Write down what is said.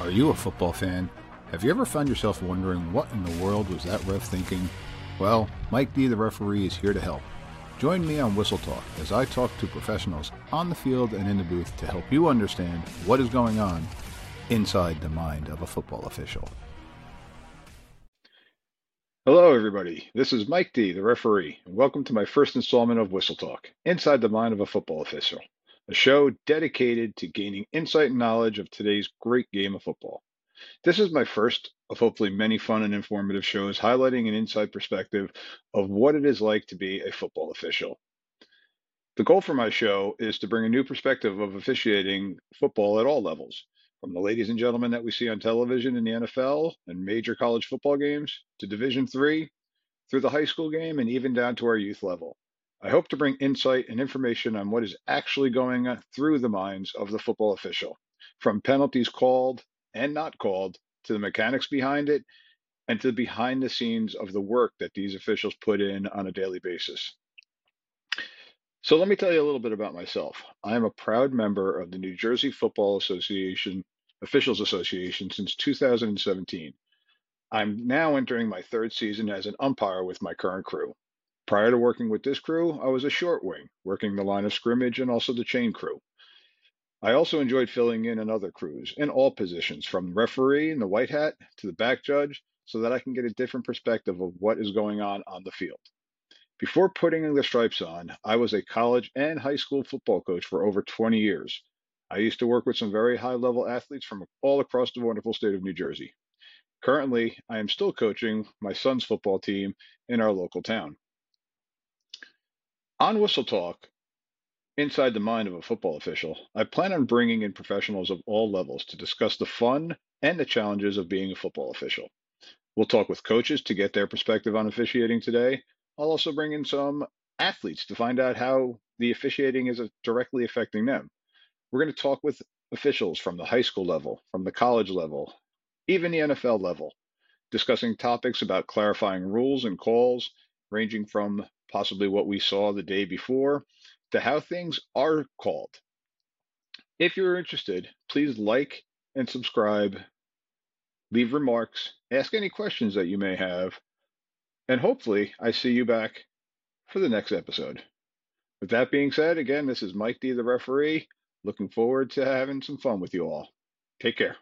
Are you a football fan? Have you ever found yourself wondering what in the world was that ref thinking? Well, Mike D, the referee, is here to help. Join me on Whistle Talk as I talk to professionals on the field and in the booth to help you understand what is going on inside the mind of a football official. Hello, everybody. This is Mike D, the referee, and welcome to my first installment of Whistle Talk Inside the Mind of a Football Official a show dedicated to gaining insight and knowledge of today's great game of football. This is my first of hopefully many fun and informative shows highlighting an inside perspective of what it is like to be a football official. The goal for my show is to bring a new perspective of officiating football at all levels, from the ladies and gentlemen that we see on television in the NFL and major college football games to Division 3 through the high school game and even down to our youth level. I hope to bring insight and information on what is actually going through the minds of the football official, from penalties called and not called to the mechanics behind it and to the behind the scenes of the work that these officials put in on a daily basis. So let me tell you a little bit about myself. I am a proud member of the New Jersey Football Association Officials Association since 2017. I'm now entering my third season as an umpire with my current crew. Prior to working with this crew, I was a short wing, working the line of scrimmage and also the chain crew. I also enjoyed filling in in other crews in all positions, from referee in the white hat to the back judge, so that I can get a different perspective of what is going on on the field. Before putting the stripes on, I was a college and high school football coach for over 20 years. I used to work with some very high level athletes from all across the wonderful state of New Jersey. Currently, I am still coaching my son's football team in our local town. On Whistle Talk, inside the mind of a football official, I plan on bringing in professionals of all levels to discuss the fun and the challenges of being a football official. We'll talk with coaches to get their perspective on officiating today. I'll also bring in some athletes to find out how the officiating is directly affecting them. We're going to talk with officials from the high school level, from the college level, even the NFL level, discussing topics about clarifying rules and calls, ranging from possibly what we saw the day before, to how things are called. If you're interested, please like and subscribe, leave remarks, ask any questions that you may have, and hopefully I see you back for the next episode. With that being said, again, this is Mike D, the referee. Looking forward to having some fun with you all. Take care.